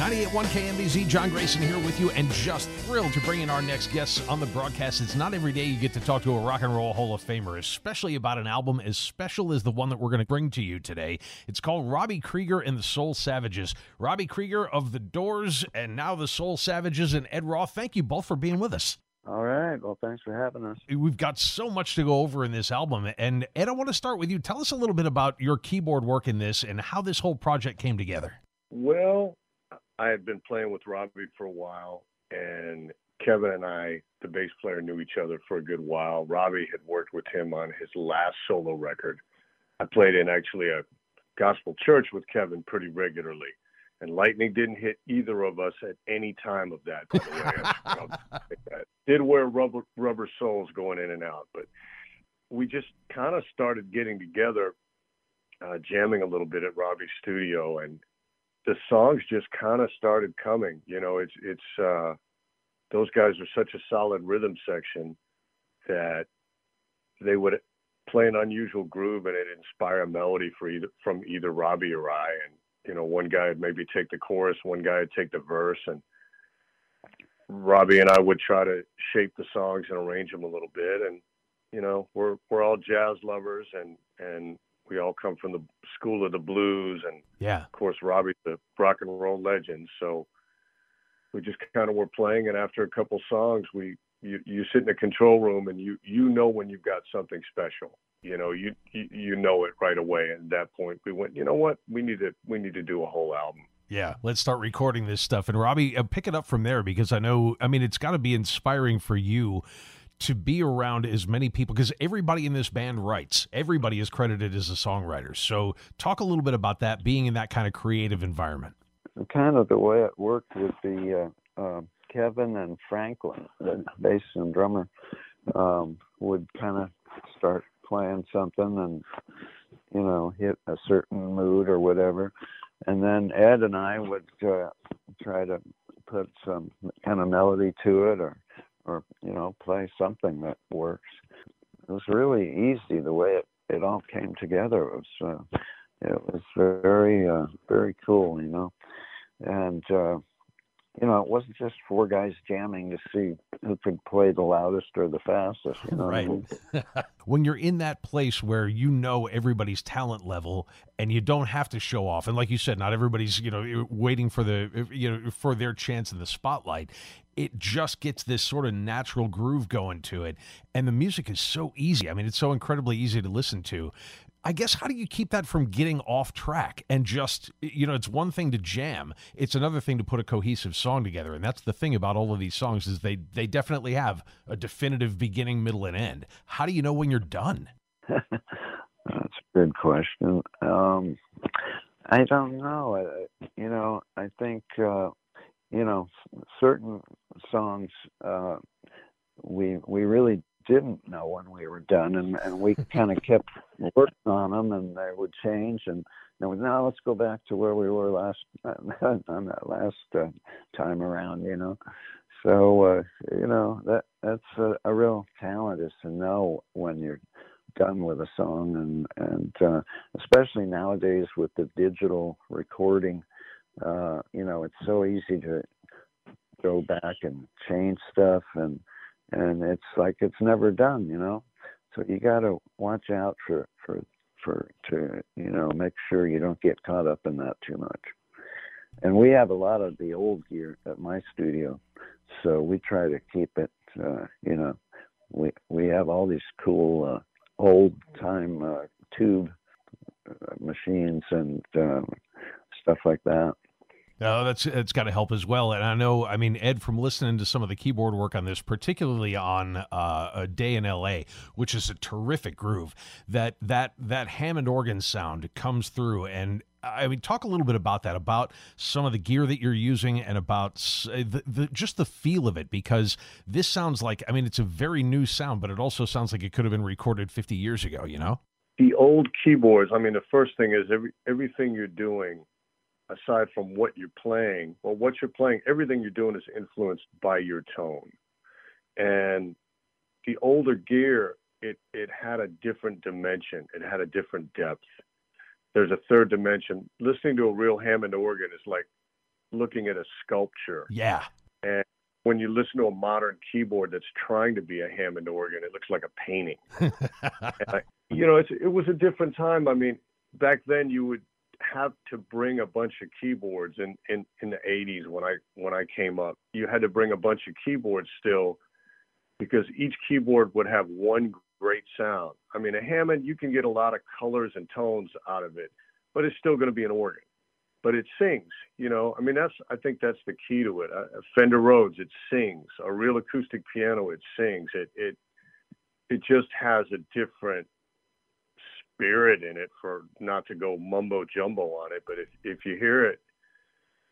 98.1 KMBZ, John Grayson here with you, and just thrilled to bring in our next guest on the broadcast. It's not every day you get to talk to a rock and roll Hall of Famer, especially about an album as special as the one that we're going to bring to you today. It's called Robbie Krieger and the Soul Savages. Robbie Krieger of The Doors, and now the Soul Savages, and Ed Roth. Thank you both for being with us. All right. Well, thanks for having us. We've got so much to go over in this album. And Ed, I want to start with you. Tell us a little bit about your keyboard work in this and how this whole project came together. Well, I had been playing with Robbie for a while, and Kevin and I, the bass player, knew each other for a good while. Robbie had worked with him on his last solo record. I played in actually a gospel church with Kevin pretty regularly, and lightning didn't hit either of us at any time of that. By the way, did wear rubber rubber soles going in and out, but we just kind of started getting together, uh, jamming a little bit at Robbie's studio, and the songs just kind of started coming. You know, it's it's uh, those guys are such a solid rhythm section that they would play an unusual groove and it inspire a melody for either from either Robbie or I. And you know, one guy would maybe take the chorus, one guy would take the verse, and Robbie and I would try to shape the songs and arrange them a little bit. And you know, we're we're all jazz lovers, and and we all come from the school of the blues, and yeah, of course Robbie's the rock and roll legend. So we just kind of were playing, and after a couple songs, we you you sit in the control room and you you know when you've got something special. You know, you, you know it right away. And at that point, we went, you know what, we need to we need to do a whole album. Yeah, let's start recording this stuff. And Robbie, uh, pick it up from there because I know, I mean, it's got to be inspiring for you to be around as many people because everybody in this band writes. Everybody is credited as a songwriter. So, talk a little bit about that being in that kind of creative environment. Kind of the way it worked with the uh, uh, Kevin and Franklin, the bass and drummer, um, would kind of start playing something and you know hit a certain mood or whatever, and then Ed and I would uh, try to put some kind of melody to it or or you know play something that works. It was really easy the way it, it all came together. It was uh, it was very uh, very cool, you know, and uh, you know it wasn't just four guys jamming to see who could play the loudest or the fastest. You know right. When you're in that place where you know everybody's talent level and you don't have to show off, and like you said, not everybody's you know waiting for the you know for their chance in the spotlight it just gets this sort of natural groove going to it. And the music is so easy. I mean, it's so incredibly easy to listen to. I guess how do you keep that from getting off track and just you know it's one thing to jam it's another thing to put a cohesive song together and that's the thing about all of these songs is they they definitely have a definitive beginning middle and end. How do you know when you're done? That's a good question. Um, I don't know. I, you know I think uh, you know, certain songs uh, we we really didn't know when we were done, and and we kind of kept working on them, and they would change, and then we now let's go back to where we were last on that last uh, time around, you know. So uh, you know that that's a, a real talent is to know when you're done with a song, and and uh, especially nowadays with the digital recording uh, you know, it's so easy to go back and change stuff and and it's like it's never done, you know. So you got to watch out for for for to you know make sure you don't get caught up in that too much. And we have a lot of the old gear at my studio, so we try to keep it. Uh, you know, we we have all these cool uh, old time uh, tube uh, machines and um, stuff like that. No, that's it's got to help as well. And I know, I mean, Ed, from listening to some of the keyboard work on this, particularly on uh, a day in L.A., which is a terrific groove, that that that Hammond organ sound comes through. And I mean, talk a little bit about that, about some of the gear that you're using, and about the, the just the feel of it, because this sounds like, I mean, it's a very new sound, but it also sounds like it could have been recorded 50 years ago. You know, the old keyboards. I mean, the first thing is every everything you're doing aside from what you're playing, well, what you're playing, everything you're doing is influenced by your tone. And the older gear, it it had a different dimension. It had a different depth. There's a third dimension. Listening to a real Hammond organ is like looking at a sculpture. Yeah. And when you listen to a modern keyboard that's trying to be a Hammond organ, it looks like a painting. I, you know, it's, it was a different time. I mean, back then you would have to bring a bunch of keyboards in, in, in the 80s when I when I came up. You had to bring a bunch of keyboards still because each keyboard would have one great sound. I mean, a Hammond you can get a lot of colors and tones out of it, but it's still going to be an organ. But it sings, you know. I mean, that's I think that's the key to it. A Fender Rhodes, it sings. A real acoustic piano, it sings. It it it just has a different spirit in it for not to go mumbo jumbo on it. But if if you hear it,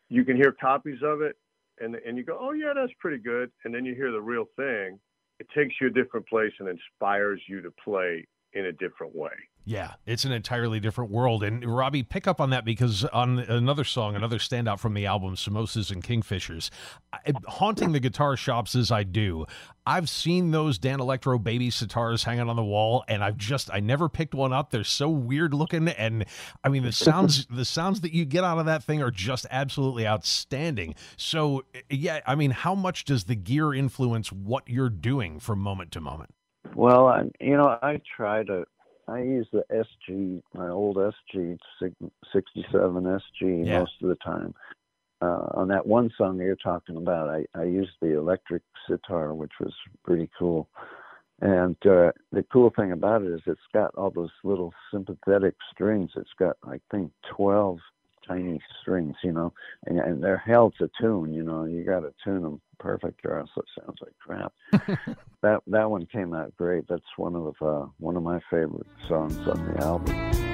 you can hear copies of it, and and you go, oh yeah, that's pretty good. And then you hear the real thing. It takes you a different place and inspires you to play in a different way. Yeah, it's an entirely different world. And Robbie, pick up on that because on another song, another standout from the album, Samosas and Kingfishers, I, haunting the guitar shops as I do, I've seen those Danelectro baby sitars hanging on the wall, and I've just I never picked one up. They're so weird looking, and I mean the sounds the sounds that you get out of that thing are just absolutely outstanding. So yeah, I mean, how much does the gear influence what you're doing from moment to moment? Well, I, you know, I try to I use the SG, my old SG 67 SG yeah. most of the time. Uh, on that one song you're talking about, I, I used the electric sitar, which was pretty cool. And uh, the cool thing about it is it's got all those little sympathetic strings. It's got, I think, 12 tiny strings, you know, and, and they're held to tune, you know, you got to tune them perfect or else it sounds like crap. that that one came out great. That's one of uh, one of my favorite songs on the album.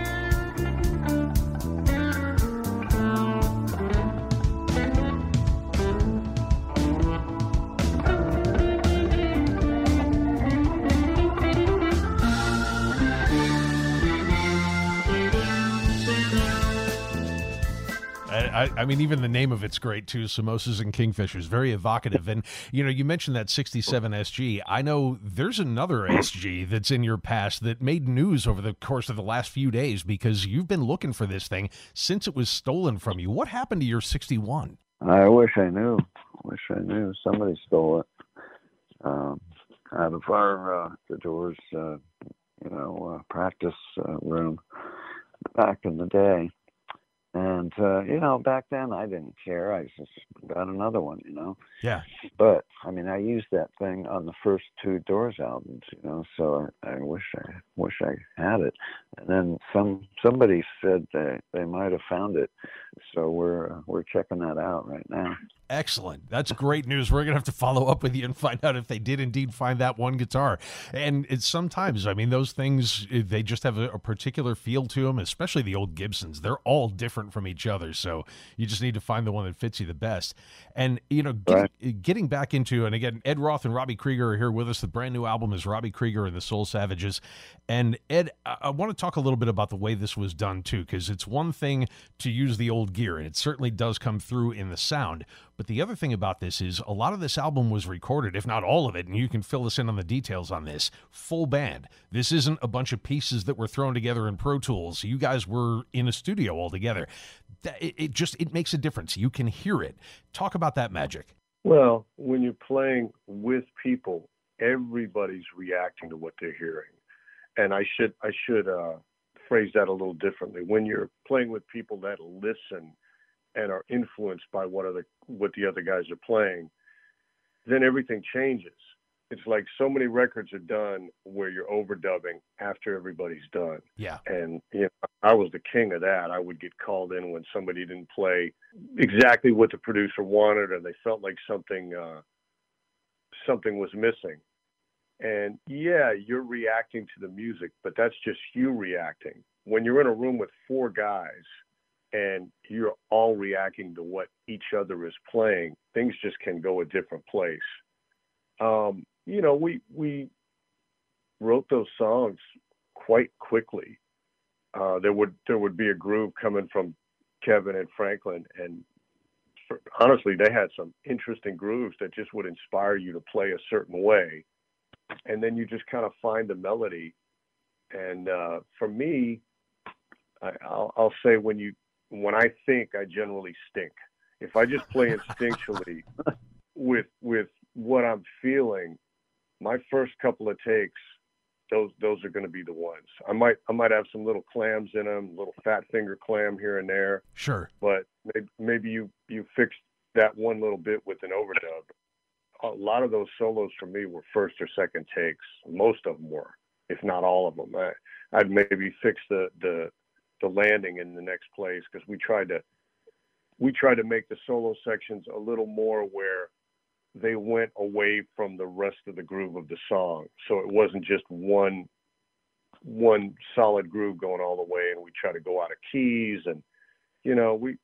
I, I, mean, even the name of it's great too. Samosas and Kingfishers, very evocative. And you know, you mentioned that '67 SG. I know there's another SG that's in your past that made news over the course of the last few days because you've been looking for this thing since it was stolen from you. What happened to your '61? I wish I knew. Wish I knew. Somebody stole it um, out of our uh, the doors, uh, you know, uh, practice uh, room back in the day. And uh, you know, back then I didn't care. I just got another one, you know. Yeah. But I mean, I used that thing on the first two Doors albums, you know. So I, I wish I wish I had it. And then some somebody said they they might have found it, so we're uh, we're checking that out right now. Excellent. That's great news. We're going to have to follow up with you and find out if they did indeed find that one guitar. And it's sometimes, I mean, those things, they just have a, a, particular feel to them, especially the old Gibsons. They're all different from each other. So you just need to find the one that fits you the best. And, you know, getting, right. getting back into, and again, Ed Roth and Robbie Krieger are here with us. The brand new album is Robbie Krieger and the Soul Savages. And Ed, I, I want to talk a little bit about the way this was done too, because it's one thing to use the old gear, and it certainly does come through in the sound. But the other thing about this is a lot of this album was recorded, if not all of it, and you can fill us in on the details on this, full band. This isn't a bunch of pieces that were thrown together in Pro Tools. You guys were in a studio all together. It just it makes a difference. You can hear it. Talk about that magic. Well, when you're playing with people, everybody's reacting to what they're hearing. And I should I should uh, phrase that a little differently. When you're playing with people that listen and are influenced by what other what the other guys are playing, then everything changes. It's like so many records are done where you're overdubbing after everybody's done. Yeah. And you know, I was the king of that. I would get called in when somebody didn't play exactly what the producer wanted or they felt like something uh something was missing. And yeah, you're reacting to the music, but that's just you reacting. When you're in a room with four guys and you're all reacting to what each other is playing, things just can go a different place. Um, you know, we we wrote those songs quite quickly. Uh, there would there would be a groove coming from Kevin and Franklin, and for, honestly, they had some interesting grooves that just would inspire you to play a certain way and then you just kind of find the melody. And uh, for me, I, I'll, I'll say when you when I think, I generally stink. If I just play instinctually with with what I'm feeling, my first couple of takes, those those are going to be the ones. I might I might have some little clams in them, little fat finger clam here and there. Sure. But maybe, maybe you you fix that one little bit with an overdub, a lot of those solos for me were first or second takes. Most of them were, if not all of them. I, I'd maybe fix the the the landing in the next place because we tried to we tried to make the solo sections a little more where they went away from the rest of the groove of the song. So it wasn't just one one solid groove going all the way and we try to go out of keys and you know we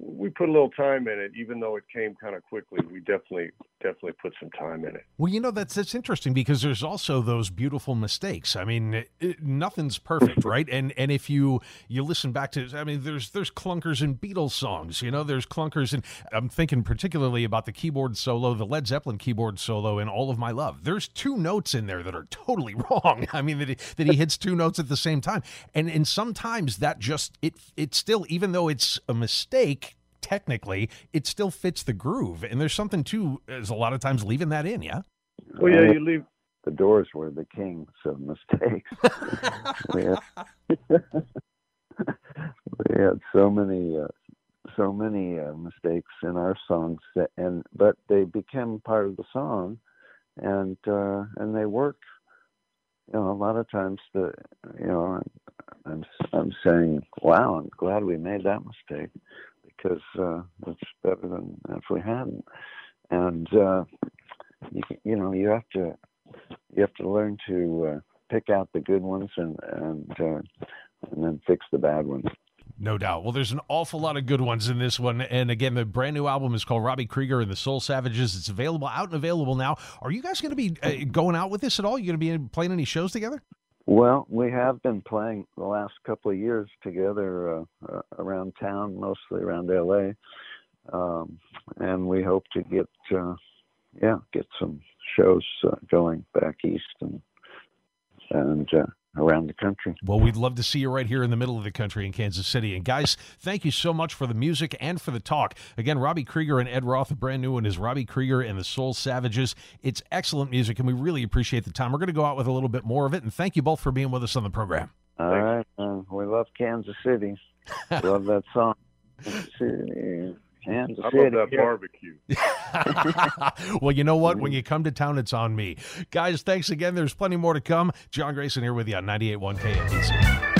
we put a little time in it, even though it came kind of quickly. We definitely, definitely put some time in it. Well, you know that's that's interesting because there's also those beautiful mistakes. I mean, it, nothing's perfect, right? And and if you you listen back to, I mean, there's there's clunkers in Beatles songs. You know, there's clunkers, and I'm thinking particularly about the keyboard solo, the Led Zeppelin keyboard solo in "All of My Love." There's two notes in there that are totally wrong. I mean, that he, that he hits two notes at the same time, and and sometimes that just it it still, even though it's a mistake technically, it still fits the groove. And there's something too is a lot of times leaving that in, yeah. Well, yeah, you leave. The Doors were the kings of mistakes. we, had, we had so many, uh, so many uh, mistakes in our songs, that, and but they became part of the song, and uh, and they work. You know, a lot of times the, you know, I'm I'm saying, wow, I'm glad we made that mistake because uh, it's better than if we hadn't. And uh, you, you know, you have to you have to learn to uh, pick out the good ones and and uh, and then fix the bad ones. No doubt. Well, there's an awful lot of good ones in this one. And again, the brand new album is called Robbie Krieger and the Soul Savages. It's available out and available now. Are you guys going to be uh, going out with this at all? You going to be playing any shows together? Well, we have been playing the last couple of years together uh, uh, around town, mostly around LA, um, and we hope to get, uh, yeah, get some shows uh, going back east and and uh, around the country. Well, we'd love to see you right here in the middle of the country in Kansas City. And guys, thank you so much for the music and for the talk. Again, Robbie Krieger and Ed Roth, a brand new one is Robbie Krieger and the Soul Savages. It's excellent music, and we really appreciate the time. We're going to go out with a little bit more of it, and thank you both for being with us on the program. All right, man. We love Kansas City. love that song. Kansas City. Kansas I City. love that barbecue. well, you know what? When you come to town, it's on me. Guys, thanks again. There's plenty more to come. John Grayson here with you on 98.1 KMBZ.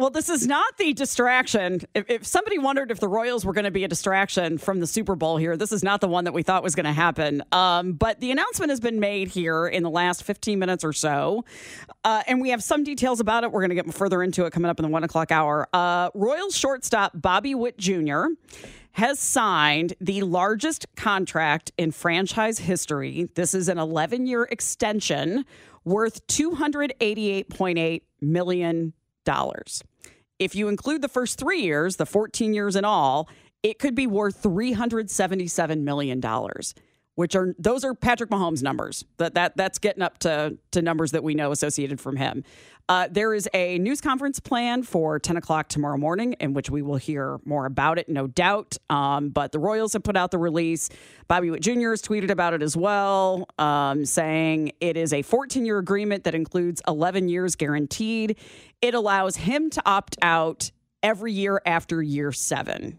Well, this is not the distraction. If, if, somebody wondered if the Royals were going to be a distraction from the Super Bowl here, this is not the one that we thought was going to happen. Um, but the announcement has been made here in the last 15 minutes or so. Uh, and we have some details about it. We're going to get further into it coming up in the one o'clock hour. Uh, Royals shortstop Bobby Witt Jr. has signed the largest contract in franchise history. This is an 11 year extension worth $288.8 million. If you include the first three years, the 14 years in all, it could be worth $377 million which are those are Patrick Mahomes numbers. That that that's getting up to to numbers that we know associated from him. Uh, there is a news conference planned for 10 o'clock tomorrow morning, in which we will hear more about it, no doubt. Um, but the Royals have put out the release. Bobby Witt Jr. has tweeted about it as well, um, saying it is a 14 year agreement that includes 11 years guaranteed. It allows him to opt out every year after year seven.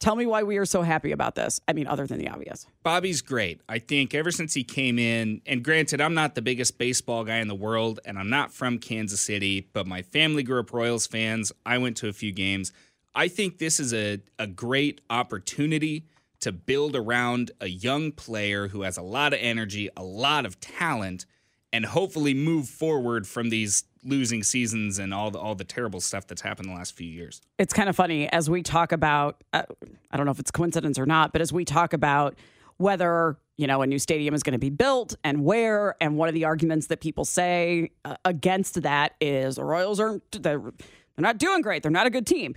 Tell me why we are so happy about this. I mean, other than the obvious. Bobby's great. I think ever since he came in, and granted, I'm not the biggest baseball guy in the world, and I'm not from Kansas City, but my family grew up Royals fans. I went to a few games. I think this is a, a great opportunity to build around a young player who has a lot of energy, a lot of talent, and hopefully move forward from these losing seasons and all the all the terrible stuff that's happened the last few years. It's kind of funny as we talk about uh, I don't know if it's coincidence or not, but as we talk about whether you know a new stadium is going to be built and where and one of the arguments that people say uh, against that is the Royals aren't they're, they're not doing great. They're not a good team.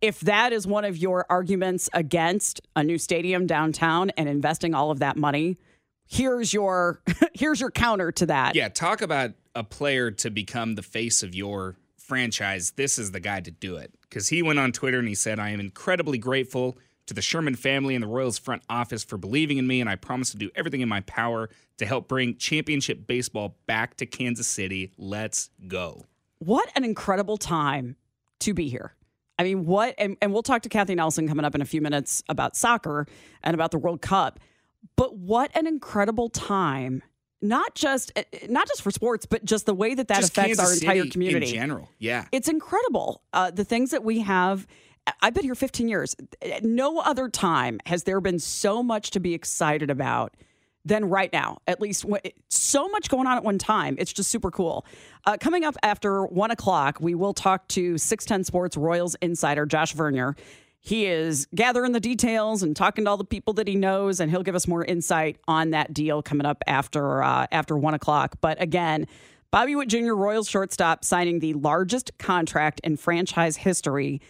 If that is one of your arguments against a new stadium downtown and investing all of that money, here's your here's your counter to that. Yeah, talk about a player to become the face of your franchise. This is the guy to do it because he went on Twitter and he said, "I am incredibly grateful to the Sherman family and the Royals front office for believing in me, and I promise to do everything in my power to help bring championship baseball back to Kansas City. Let's go." What an incredible time to be here. I mean, what, and, and we'll talk to Kathy Nelson coming up in a few minutes about soccer and about the World Cup. But what an incredible time not just eh, eh, not just for sports, but just the way that that just affects Kansas our entire City community in general. Yeah, it's incredible. Uh, the things that we have. I've been here 15 years. No other time has there been so much to be excited about than right now. At least so much going on at one time. It's just super cool. Uh, coming up after one o'clock, we will talk to 610 Sports Royals insider Josh Vernier he is gathering the details and talking to all the people that he knows, and he'll give us more insight on that deal coming up after uh, after one o'clock. But again, Bobby Witt Jr., Royals shortstop, signing the largest contract in franchise history,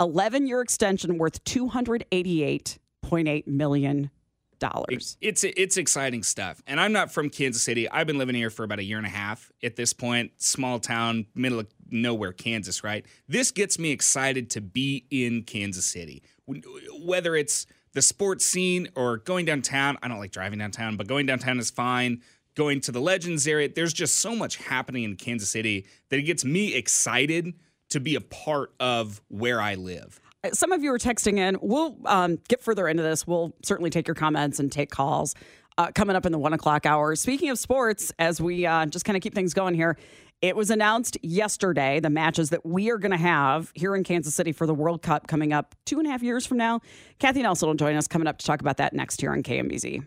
eleven year extension worth two hundred eighty eight point eight million dollars. It's it's exciting stuff. And I'm not from Kansas City. I've been living here for about a year and a half at this point. Small town, middle of nowhere, Kansas. Right. This gets me excited to be in Kansas City. Whether it's the sports scene or going downtown. I don't like driving downtown, but going downtown is fine. Going to the Legends area, there's just so much happening in Kansas City that it gets me excited to be a part of where I live some of you are texting in. We'll um, get further into this. We'll certainly take your comments and take calls uh, coming up in the one o'clock hour. Speaking of sports, as we uh, just kind of keep things going here, it was announced yesterday the matches that we are going to have here in Kansas City for the World Cup coming up two and a half years from now. Kathy Nelson will join us coming up to talk about that next here on KMBZ.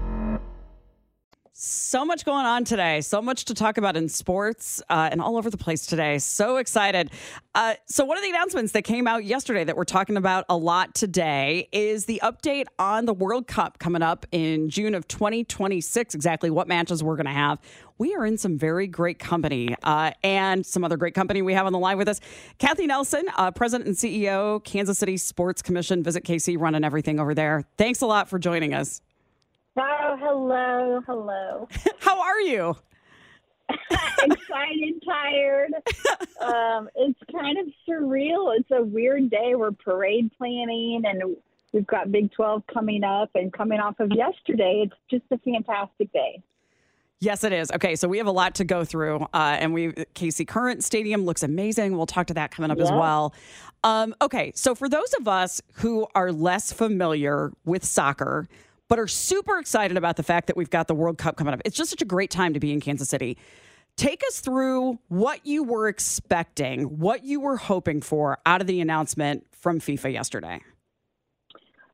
So much going on today. So much to talk about in sports uh, and all over the place today. So excited. Uh, so, one of the announcements that came out yesterday that we're talking about a lot today is the update on the World Cup coming up in June of 2026. Exactly what matches we're going to have. We are in some very great company uh, and some other great company we have on the line with us. Kathy Nelson, uh, President and CEO, Kansas City Sports Commission, Visit KC, running everything over there. Thanks a lot for joining us. Oh, hello, hello. How are you? excited, tired. Um, it's kind of surreal. It's a weird day. We're parade planning, and we've got Big 12 coming up, and coming off of yesterday, it's just a fantastic day. Yes, it is. Okay, so we have a lot to go through, uh, and we KC Current Stadium looks amazing. We'll talk to that coming up yeah. as well. Um, okay, so for those of us who are less familiar with soccer, but are super excited about the fact that we've got the World Cup coming up, it's just such a great time to be in Kansas City. Take us through what you were expecting, what you were hoping for out of the announcement from FIFA yesterday.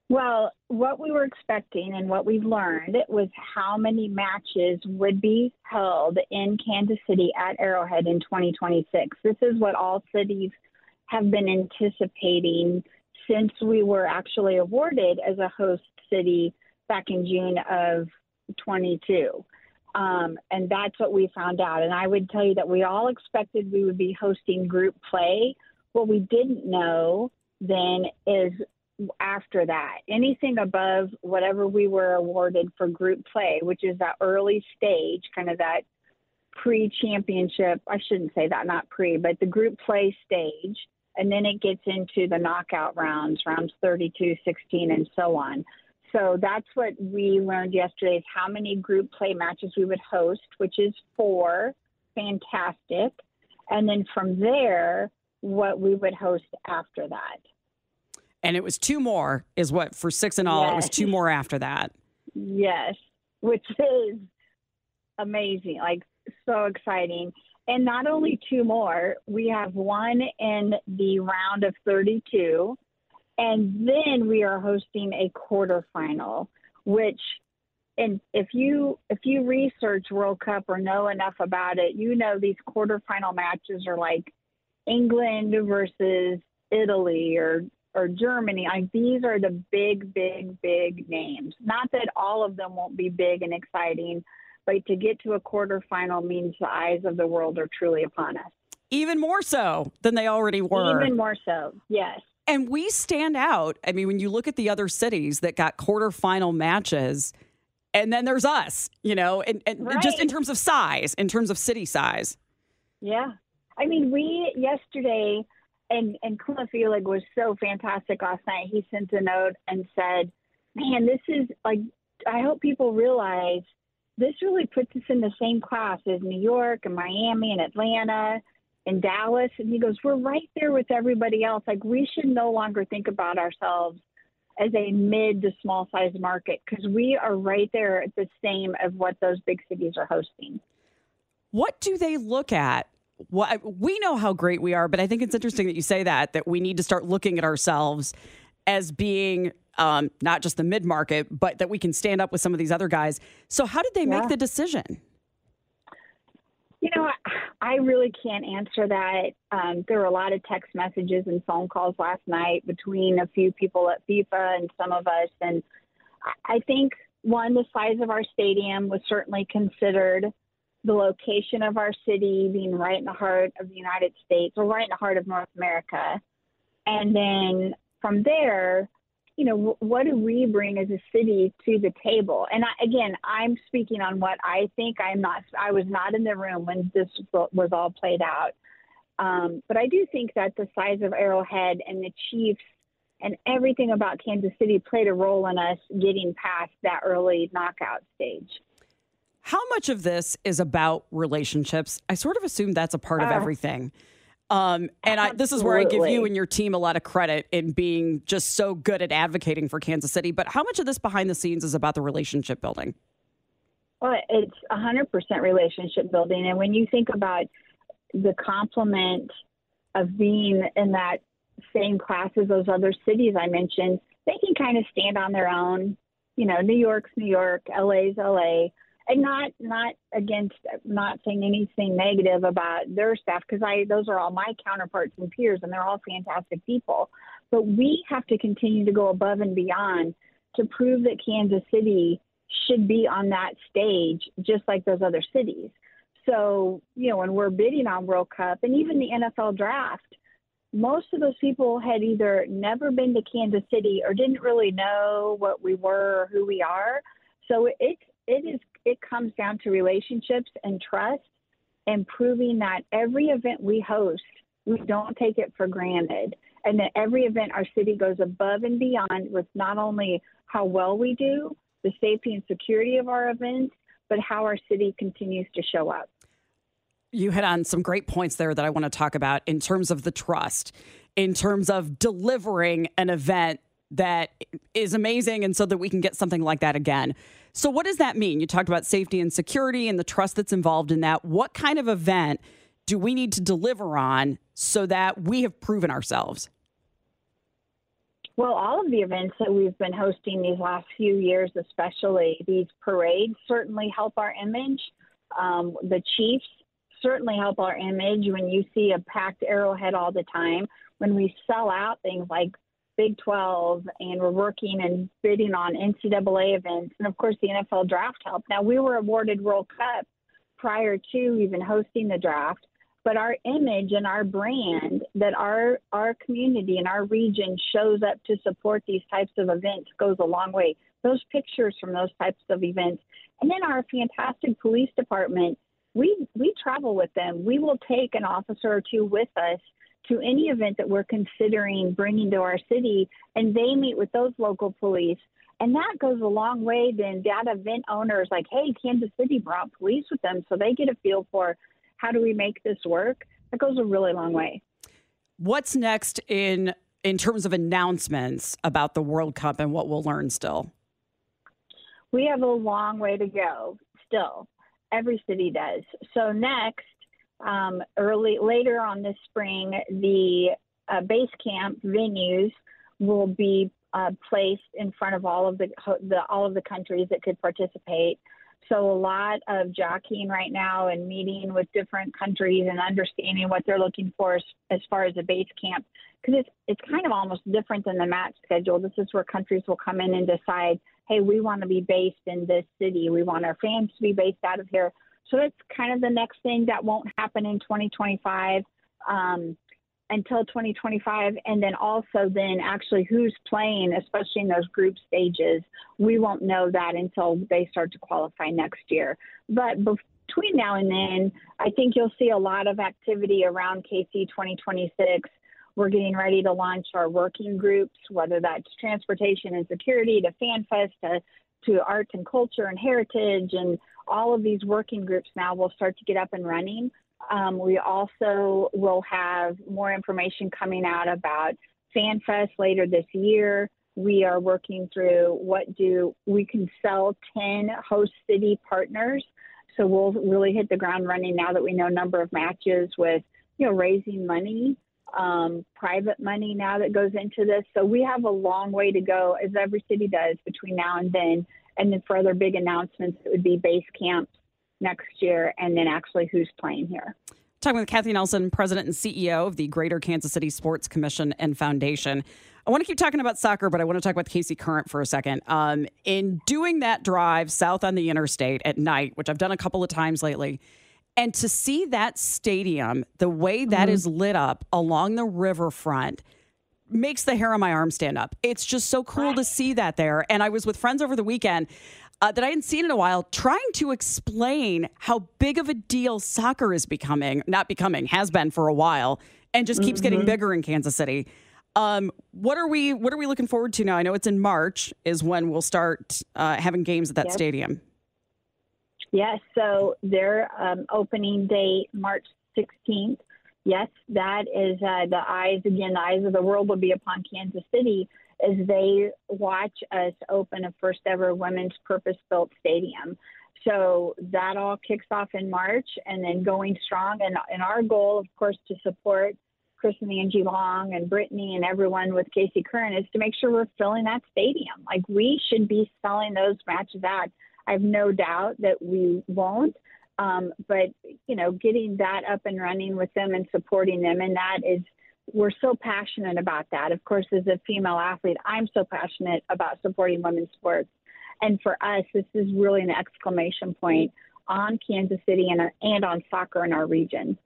Well, what we were expecting and what we've learned was how many matches would be held in Kansas City at Arrowhead in 2026. This is what all cities have been anticipating since we were actually awarded as a host city back in June of 22. Um, and that's what we found out. And I would tell you that we all expected we would be hosting group play. What we didn't know then is after that. Anything above whatever we were awarded for group play, which is that early stage, kind of that pre championship, I shouldn't say that, not pre, but the group play stage. And then it gets into the knockout rounds, rounds 32, 16, and so on. So that's what we learned yesterday is how many group play matches we would host, which is four. Fantastic. And then from there, what we would host after that and it was two more is what for six and all yes. it was two more after that yes which is amazing like so exciting and not only two more we have one in the round of 32 and then we are hosting a quarterfinal which and if you if you research world cup or know enough about it you know these quarterfinal matches are like england versus italy or or Germany. Like these are the big, big, big names. Not that all of them won't be big and exciting, but to get to a quarterfinal means the eyes of the world are truly upon us. Even more so than they already were. Even more so, yes. And we stand out. I mean, when you look at the other cities that got quarterfinal matches, and then there's us, you know, and, and right. just in terms of size, in terms of city size. Yeah. I mean, we yesterday and and Cliff Illig was so fantastic last night. He sent a note and said, "Man, this is like I hope people realize this really puts us in the same class as New York and Miami and Atlanta and Dallas." And he goes, "We're right there with everybody else. Like we should no longer think about ourselves." As a mid to small size market, because we are right there at the same of what those big cities are hosting. What do they look at what we know how great we are, but I think it's interesting that you say that that we need to start looking at ourselves as being um, not just the mid market, but that we can stand up with some of these other guys. So, how did they yeah. make the decision? You know, I really can't answer that. Um, there were a lot of text messages and phone calls last night between a few people at FIFA and some of us. And I think, one, the size of our stadium was certainly considered the location of our city being right in the heart of the United States or right in the heart of North America. And then from there, you know, what do we bring as a city to the table? And I, again, I'm speaking on what I think. I'm not. I was not in the room when this was all played out, um, but I do think that the size of Arrowhead and the Chiefs and everything about Kansas City played a role in us getting past that early knockout stage. How much of this is about relationships? I sort of assume that's a part of uh, everything. Um, and I, this is where I give you and your team a lot of credit in being just so good at advocating for Kansas City. But how much of this behind the scenes is about the relationship building? Well, it's 100% relationship building. And when you think about the complement of being in that same class as those other cities I mentioned, they can kind of stand on their own. You know, New York's New York, LA's LA and not not against not saying anything negative about their staff because I those are all my counterparts and peers and they're all fantastic people. But we have to continue to go above and beyond to prove that Kansas City should be on that stage just like those other cities. So, you know, when we're bidding on World Cup and even the NFL draft, most of those people had either never been to Kansas City or didn't really know what we were or who we are. So it's it is it comes down to relationships and trust and proving that every event we host, we don't take it for granted. And that every event our city goes above and beyond with not only how well we do, the safety and security of our events, but how our city continues to show up. You hit on some great points there that I want to talk about in terms of the trust, in terms of delivering an event that is amazing and so that we can get something like that again. So, what does that mean? You talked about safety and security and the trust that's involved in that. What kind of event do we need to deliver on so that we have proven ourselves? Well, all of the events that we've been hosting these last few years, especially these parades, certainly help our image. Um, the Chiefs certainly help our image when you see a packed arrowhead all the time. When we sell out things like Big 12 and we're working and bidding on NCAA events, and of course the NFL draft help. Now, we were awarded World Cup prior to even hosting the draft but our image and our brand that our our community and our region shows up to support these types of events goes a long way. Those pictures from those types of events, and then our fantastic police department. We we travel with them. We will take an officer or two with us to any event that we're considering bringing to our city, and they meet with those local police. And that goes a long way. Then that event owners like, hey, Kansas City brought police with them, so they get a feel for how do we make this work? That goes a really long way. What's next in in terms of announcements about the World Cup and what we'll learn still? We have a long way to go still. Every city does. So next, um, early later on this spring, the uh, base camp venues will be uh, placed in front of all of the, the all of the countries that could participate. So a lot of jockeying right now and meeting with different countries and understanding what they're looking for as, as far as a base camp because it's it's kind of almost different than the match schedule. This is where countries will come in and decide, hey, we want to be based in this city. We want our fans to be based out of here. So that's kind of the next thing that won't happen in 2025. Um, until 2025 and then also then actually who's playing especially in those group stages we won't know that until they start to qualify next year but between now and then i think you'll see a lot of activity around kc 2026 we're getting ready to launch our working groups whether that's transportation and security to fanfest to to arts and culture and heritage and all of these working groups now will start to get up and running um, we also will have more information coming out about FanFest later this year. We are working through what do we can sell 10 host city partners. So we'll really hit the ground running now that we know number of matches with, you know, raising money, um, private money now that goes into this. So we have a long way to go, as every city does, between now and then. And then for other big announcements, it would be base camps next year and then actually who's playing here. Talking with Kathy Nelson, President and CEO of the Greater Kansas City Sports Commission and Foundation. I want to keep talking about soccer, but I want to talk about KC Current for a second. Um, in doing that drive south on the interstate at night, which I've done a couple of times lately, and to see that stadium, the way that mm-hmm. is lit up along the riverfront, makes the hair on my arm stand up. It's just so cool to see that there. And I was with friends over the weekend uh, that I hadn't seen in a while, trying to explain how big of a deal soccer is becoming, not becoming, has been for a while, and just keeps mm-hmm. getting bigger in Kansas City. Um, what are we What are we looking forward to now? I know it's in March is when we'll start uh, having games at that stadium. Yes, so their um, opening date March 16th. Yes, that is uh, the eyes again. The eyes of the world will be upon Kansas City as they watch us open a first ever women's purpose built stadium. So that all kicks off in March and then going strong. And, and our goal, of course, to support Chris and Angie Long and Brittany and everyone with KC Current is to make sure we're filling that stadium. Like we should be selling those matches out. I have no doubt that we won't. Um, but you know, getting that up and running with them and supporting them, and that is we're so passionate about that. Of course, as a female athlete, I'm so passionate about supporting women's sports. And for us, this is really an exclamation point on Kansas City and, and on soccer in our region.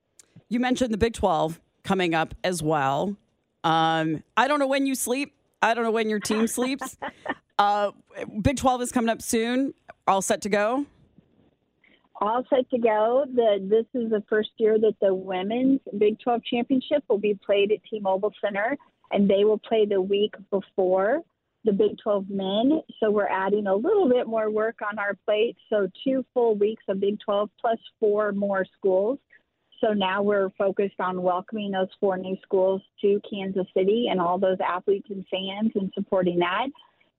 You mentioned the Big 12 coming up as well. Um, I don't know when you sleep. I don't know when your team sleeps. Uh, Big 12 is coming up soon. All set to go? all set to go. The this is the first year that the women's Big 12 championship will be played at T-Mobile Center, and they will play the week before the Big 12 men. So we're adding a little bit more work on our plate. So two full weeks of Big 12 plus four more schools. So now we're focused on welcoming those four new schools to Kansas City and all those athletes and fans and supporting that.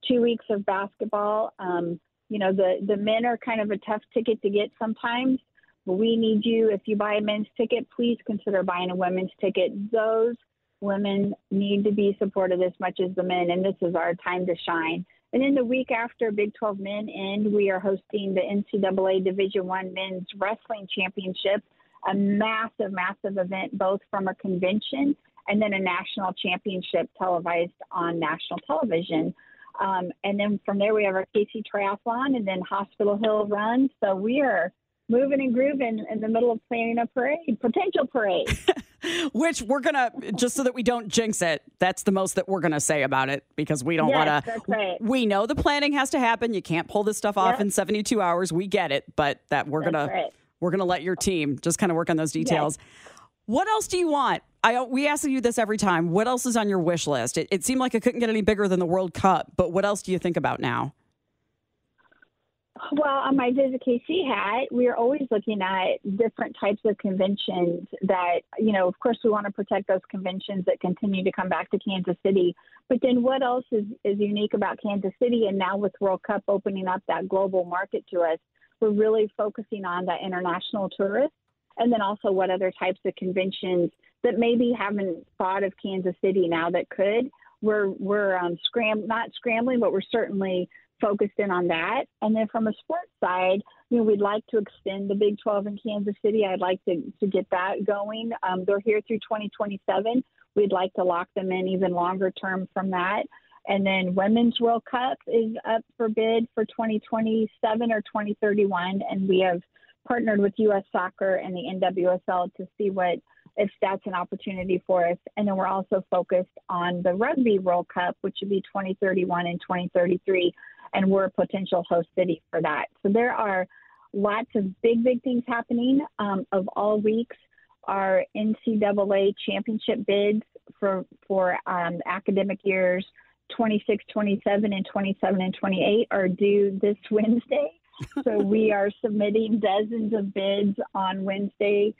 Two weeks of basketball. Um, you know, the, the men are kind of a tough ticket to get sometimes. But we need you. If you buy a men's ticket, please consider buying a women's ticket. Those women need to be supported as much as the men, and this is our time to shine. And then the week after Big 12 men end, we are hosting the NCAA Division One Men's Wrestling Championship, a massive, massive event, both from a convention and then a national championship televised on national television. Um, and then from there, we have our KC Triathlon and then Hospital Hill Run. So we are moving and grooving in the middle of planning a parade, potential parade. Which we're gonna just so that we don't jinx it. That's the most that we're gonna say about it because we don't yes, want to. Right. We know the planning has to happen. You can't pull this stuff off Yep. in 72 hours. We get it, but that we're That's gonna we're gonna let your team just kind of work on those details. What else do you want? I we ask you this every time. What else is on your wish list? It, it seemed like it couldn't get any bigger than the World Cup, but what else do you think about now? Well, on my Visit KC hat, we are always looking at different types of conventions that, you know, of course, we want to protect those conventions that continue to come back to Kansas City. But then what else is, is unique about Kansas City? And now with World Cup opening up that global market to us, we're really focusing on the international tourists and then also what other types of conventions that maybe haven't thought of Kansas City now that could. We're we're um, scram not scrambling, but we're certainly focused in on that. And then from a sports side, you know, we'd like to extend the Big 12 in Kansas City. I'd like to to get that going. Um, they're here through 2027. We'd like to lock them in even longer term from that. And then Women's World Cup is up for bid for 2027 or 2031, and we have partnered with U.S. Soccer and the NWSL to see what if that's an opportunity for us. And then we're also focused on the Rugby World Cup, which would be 2031 and 2033, and we're a potential host city for that. So there are lots of big, big things happening. Um, of all weeks, our NCAA championship bids for for um, academic years 26, 27, and 27 and 28 are due this Wednesday. so we are submitting dozens of bids on Wednesday.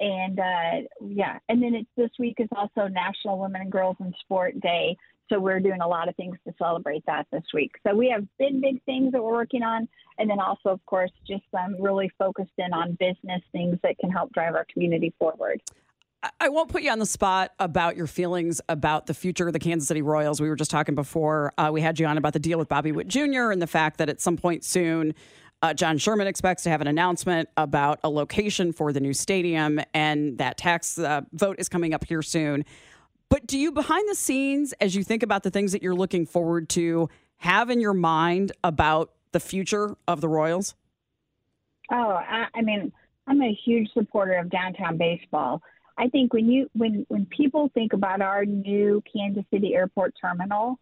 And uh, yeah, and then it's this week is also National Women and Girls in Sport Day. So we're doing a lot of things to celebrate that this week. So we have big, big things that we're working on. And then also, of course, just um, really focused in on business things that can help drive our community forward. I- won't put you on the spot about your feelings about the future of the Kansas City Royals. We were just talking before uh, we had you on about the deal with Bobby Witt Jr. and the fact that at some point soon, uh, John Sherman expects to have an announcement about a location for the new stadium, and that tax uh, vote is coming up here soon. But do you, behind the scenes, as you think about the things that you're looking forward to, have in your mind about the future of the Royals? Oh, I, I mean, I'm a huge supporter of downtown baseball. I think when you when when people think about our new Kansas City Airport terminal,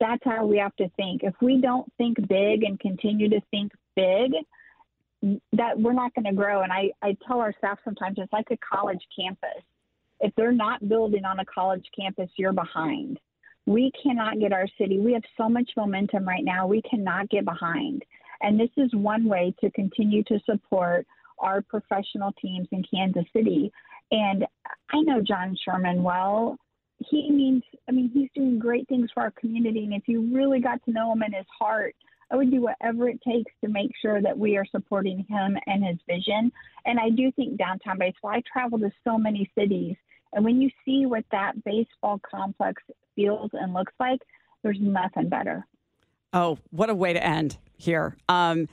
that's how we have to think. If we don't think big and continue to think big, that we're not going to grow. And I I tell our staff sometimes it's like a college campus. If they're not building on a college campus, you're behind. We cannot get our city. We have so much momentum right now. We cannot get behind. And this is one way to continue to support our professional teams in Kansas City. And I know John Sherman well. He means, I mean, he's doing great things for our community. And if you really got to know him and his heart, I would do whatever it takes to make sure that we are supporting him and his vision. And I do think downtown baseball, I travel to so many cities. And when you see what that baseball complex feels and looks like, there's nothing better. Oh, what a way to end here. Um,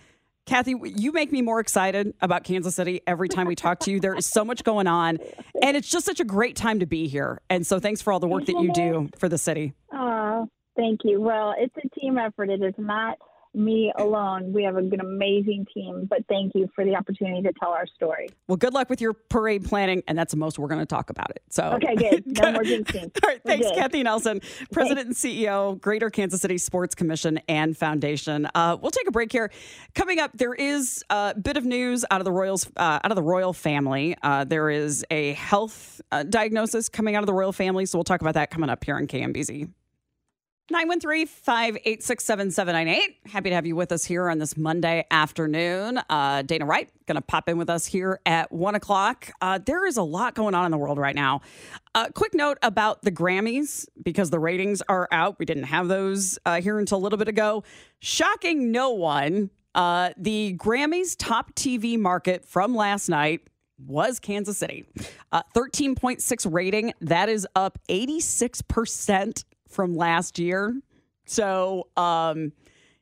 Kathy, you make me more excited about Kansas City every time we talk to you. There is so much going on, and it's just such a great time to be here. And so, thanks for all the work that you do for the city. Oh, thank you. Well, it's a team effort. It is not me alone. We have an amazing team, but thank you for the opportunity to tell our story. Well, good luck with your parade planning, and that's the most we're going to talk about it. So okay, good. No more jinxing. All right, thanks, Kathy Nelson, President thanks. and CEO, Greater Kansas City Sports Commission and Foundation. Uh, we'll take a break here. Coming up, there is a bit of news out of the Royals, uh, out of the royal family. Uh, there is a health uh, diagnosis coming out of the royal family, so we'll talk about that coming up here on KMBZ. 913-586-7798. Happy to have you with us here on this Monday afternoon. Uh, Dana Wright going to pop in with us here at 1 o'clock. Uh, there is a lot going on in the world right now. Uh, quick note about the Grammys, because the ratings are out. We didn't have those uh, here until a little bit ago. Shocking no one, uh, the Grammys top TV market from last night was Kansas City. Uh, 13.6 rating. That is up 86% from last year. So, um,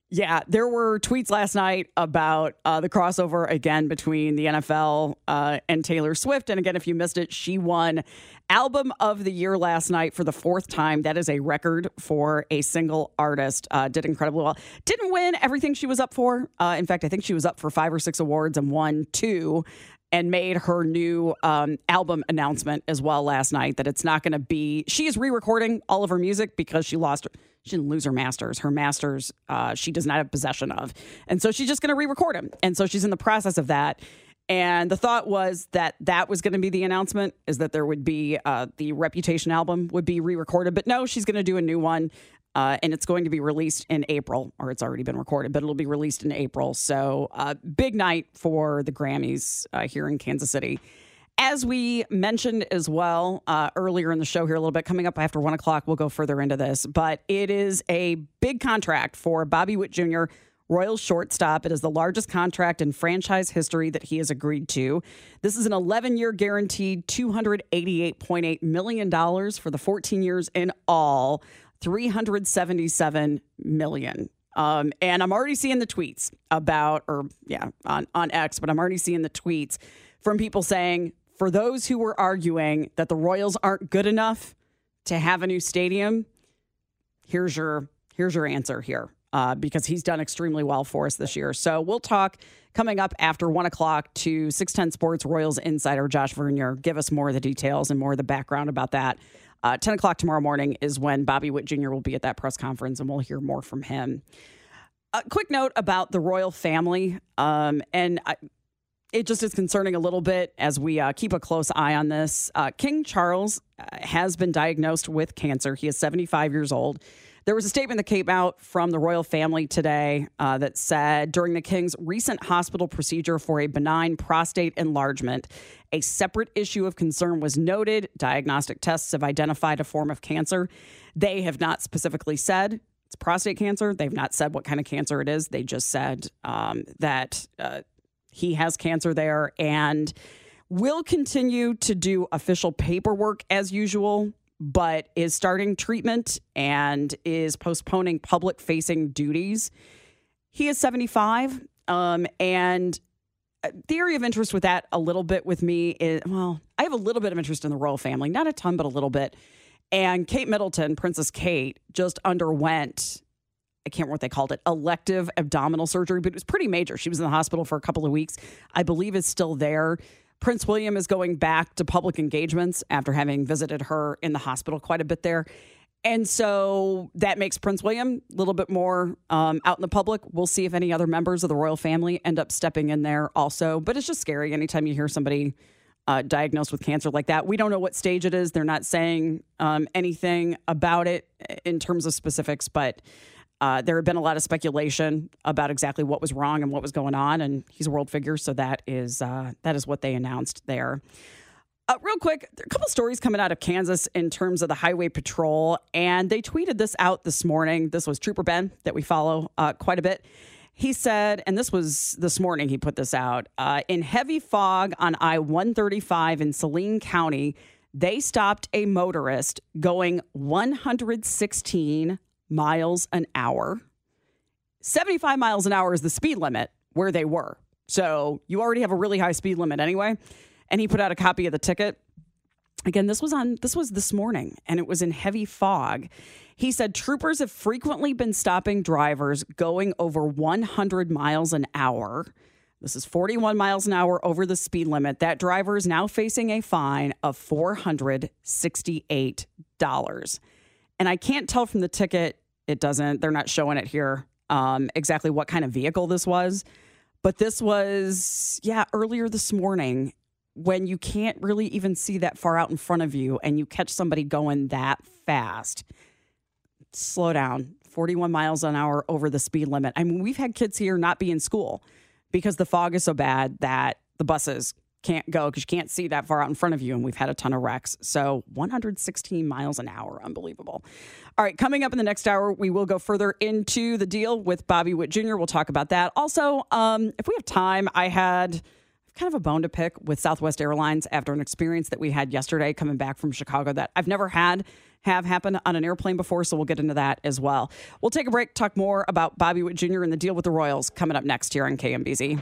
yeah, there were tweets last night about uh, the crossover again between the NFL uh, and Taylor Swift. And again, if you missed it, she won Album of the Year last night for the fourth time. That is a record for a single artist. Uh, did incredibly well. Didn't win everything she was up for. Uh, in fact, I think she was up for five or six awards and won two and made her new um, album announcement as well last night that it's not going to be she is re-recording all of her music because she lost her she didn't lose her masters. Her masters uh, she does not have possession of. And so she's just going to re-record them and so she's in the process of that. And the thought was that that was going to be the announcement is that there would be uh, the reputation album would be re-recorded. But no she's going to do a new one uh, and it's going to be released in April, or it's already been recorded, but it'll be released in April. So, uh, big night for the Grammys uh, here in Kansas City. As we mentioned as well uh, earlier in the show here, a little bit coming up after one o'clock, we'll go further into this, but it is a big contract for Bobby Witt Jr., Royals shortstop. It is the largest contract in franchise history that he has agreed to. This is an 11 year guaranteed $288.8 million for the 14 years in all. 377 million. Um, and I'm already seeing the tweets about, or yeah, on, on X, but I'm already seeing the tweets from people saying, for those who were arguing that the Royals aren't good enough to have a new stadium, here's your here's your answer here. Uh, because he's done extremely well for us this year. So we'll talk coming up after one o'clock to 610 Sports Royals insider Josh Vernier. Give us more of the details and more of the background about that. Uh, 10 o'clock tomorrow morning is when Bobby Witt Jr. will be at that press conference, and we'll hear more from him. A quick note about the royal family, um, and I, it just is concerning a little bit as we uh, keep a close eye on this. Uh, King Charles uh, has been diagnosed with cancer. He is 75 years old. There was a statement that came out from the royal family today uh, that said during the king's recent hospital procedure for a benign prostate enlargement, a separate issue of concern was noted. Diagnostic tests have identified a form of cancer. They have not specifically said it's prostate cancer. They've not said what kind of cancer it is. They just said um, that uh, he has cancer there and will continue to do official paperwork as usual but is starting treatment and is postponing public facing duties. He is 75. Um, and theory of interest with that a little bit with me is well, I have a little bit of interest in the royal family, not a ton, but a little bit. And Kate Middleton, Princess Kate, just underwent I can't remember what they called it, elective abdominal surgery, but it was pretty major. She was in the hospital for a couple of weeks. I believe is still there. Prince William is going back to public engagements after having visited her in the hospital quite a bit there. And so that makes Prince William a little bit more um, out in the public. We'll see if any other members of the royal family end up stepping in there also. But it's just scary anytime you hear somebody uh, diagnosed with cancer like that. We don't know what stage it is. They're not saying um, anything about it in terms of specifics, but uh, there had been a lot of speculation about exactly what was wrong and what was going on, and he's a world figure, so that is uh, that is what they announced there. Uh, real quick, a couple stories coming out of Kansas in terms of the highway patrol, and they tweeted this out this morning. This was Trooper Ben that we follow uh, quite a bit. He said, and this was this morning. He put this out uh, in heavy fog on I one thirty five in Saline County. They stopped a motorist going 116 miles an hour. 75 miles an hour is the speed limit where they were. So you already have a really high speed limit anyway. And he put out a copy of the ticket. Again, this was on this was this morning and it was in heavy fog. He said troopers have frequently been stopping drivers going over 100 miles an hour. This is 41 miles an hour over the speed limit. That driver is now facing a fine of $468. And I can't tell from the ticket, it doesn't, they're not showing it here um, exactly what kind of vehicle this was. But this was, yeah, earlier this morning when you can't really even see that far out in front of you and you catch somebody going that fast. Slow down. 41 miles an hour over the speed limit. I mean, we've had kids here not be in school because the fog is so bad that the buses can't go because you can't see that far out in front of you. And we've had a ton of wrecks. So 116 miles an hour. Unbelievable. All right. Coming up in the next hour, we will go further into the deal with Bobby Witt Jr. We'll talk about that. Also, um, if we have time, I had kind of a bone to pick with Southwest Airlines after an experience that we had yesterday coming back from Chicago that I've never had have happened on an airplane before. So we'll get into that as well. We'll take a break, talk more about Bobby Witt Jr. and the deal with the Royals coming up next here on KMBZ.